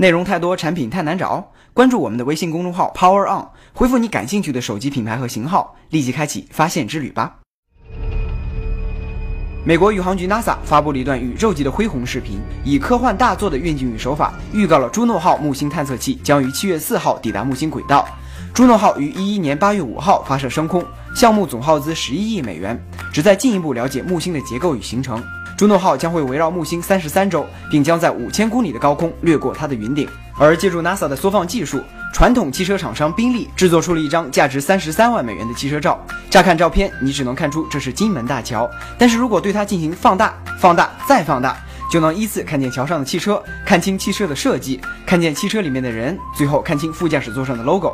内容太多，产品太难找。关注我们的微信公众号 Power On，回复你感兴趣的手机品牌和型号，立即开启发现之旅吧。美国宇航局 NASA 发布了一段宇宙级的恢宏视频，以科幻大作的运镜与手法，预告了朱诺号木星探测器将于七月四号抵达木星轨道。朱诺号于一一年八月五号发射升空，项目总耗资十一亿美元，旨在进一步了解木星的结构与形成。朱诺号将会围绕木星三十三周，并将在五千公里的高空掠过它的云顶。而借助 NASA 的缩放技术，传统汽车厂商宾利制作出了一张价值三十三万美元的汽车照。乍看照片，你只能看出这是金门大桥，但是如果对它进行放大、放大再放大，就能依次看见桥上的汽车，看清汽车的设计，看见汽车里面的人，最后看清副驾驶座上的 logo。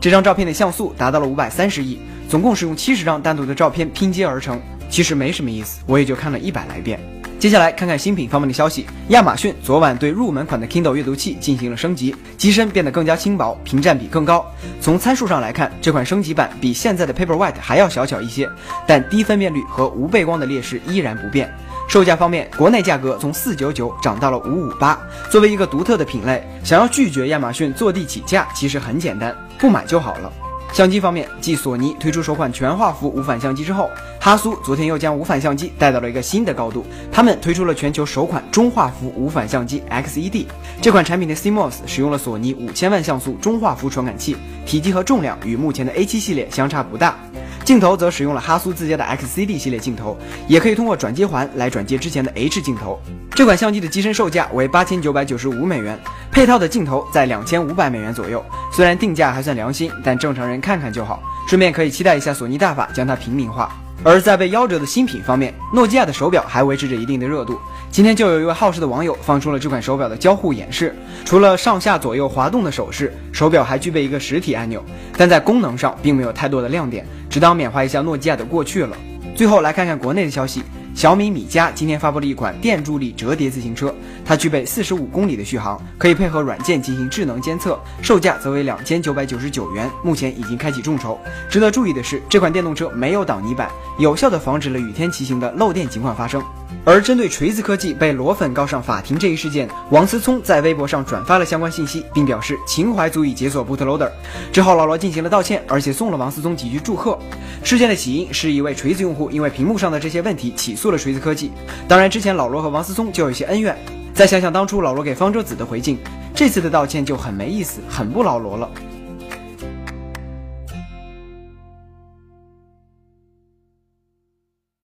这张照片的像素达到了五百三十亿，总共是用七十张单独的照片拼接而成。其实没什么意思，我也就看了一百来遍。接下来看看新品方面的消息，亚马逊昨晚对入门款的 Kindle 阅读器进行了升级，机身变得更加轻薄，屏占比更高。从参数上来看，这款升级版比现在的 Paperwhite 还要小巧一些，但低分辨率和无背光的劣势依然不变。售价方面，国内价格从四九九涨到了五五八。作为一个独特的品类，想要拒绝亚马逊坐地起价其实很简单，不买就好了。相机方面，继索尼推出首款全画幅无反相机之后，哈苏昨天又将无反相机带到了一个新的高度。他们推出了全球首款中画幅无反相机 XED。这款产品的 CMOS 使用了索尼五千万像素中画幅传感器，体积和重量与目前的 A7 系列相差不大。镜头则使用了哈苏自家的 XCD 系列镜头，也可以通过转接环来转接之前的 H 镜头。这款相机的机身售价为八千九百九十五美元，配套的镜头在两千五百美元左右。虽然定价还算良心，但正常人看看就好。顺便可以期待一下索尼大法将它平民化。而在被夭折的新品方面，诺基亚的手表还维持着一定的热度。今天就有一位好事的网友放出了这款手表的交互演示，除了上下左右滑动的手势，手表还具备一个实体按钮，但在功能上并没有太多的亮点，只当缅怀一下诺基亚的过去了。最后来看看国内的消息。小米米家今天发布了一款电助力折叠自行车，它具备四十五公里的续航，可以配合软件进行智能监测，售价则为两千九百九十九元，目前已经开启众筹。值得注意的是，这款电动车没有挡泥板，有效的防止了雨天骑行的漏电情况发生。而针对锤子科技被裸粉告上法庭这一事件，王思聪在微博上转发了相关信息，并表示情怀足以解锁 Bootloader。之后老罗进行了道歉，而且送了王思聪几句祝贺。事件的起因是一位锤子用户因为屏幕上的这些问题起诉了锤子科技。当然，之前老罗和王思聪就有些恩怨。再想想当初老罗给方舟子的回敬，这次的道歉就很没意思，很不老罗了。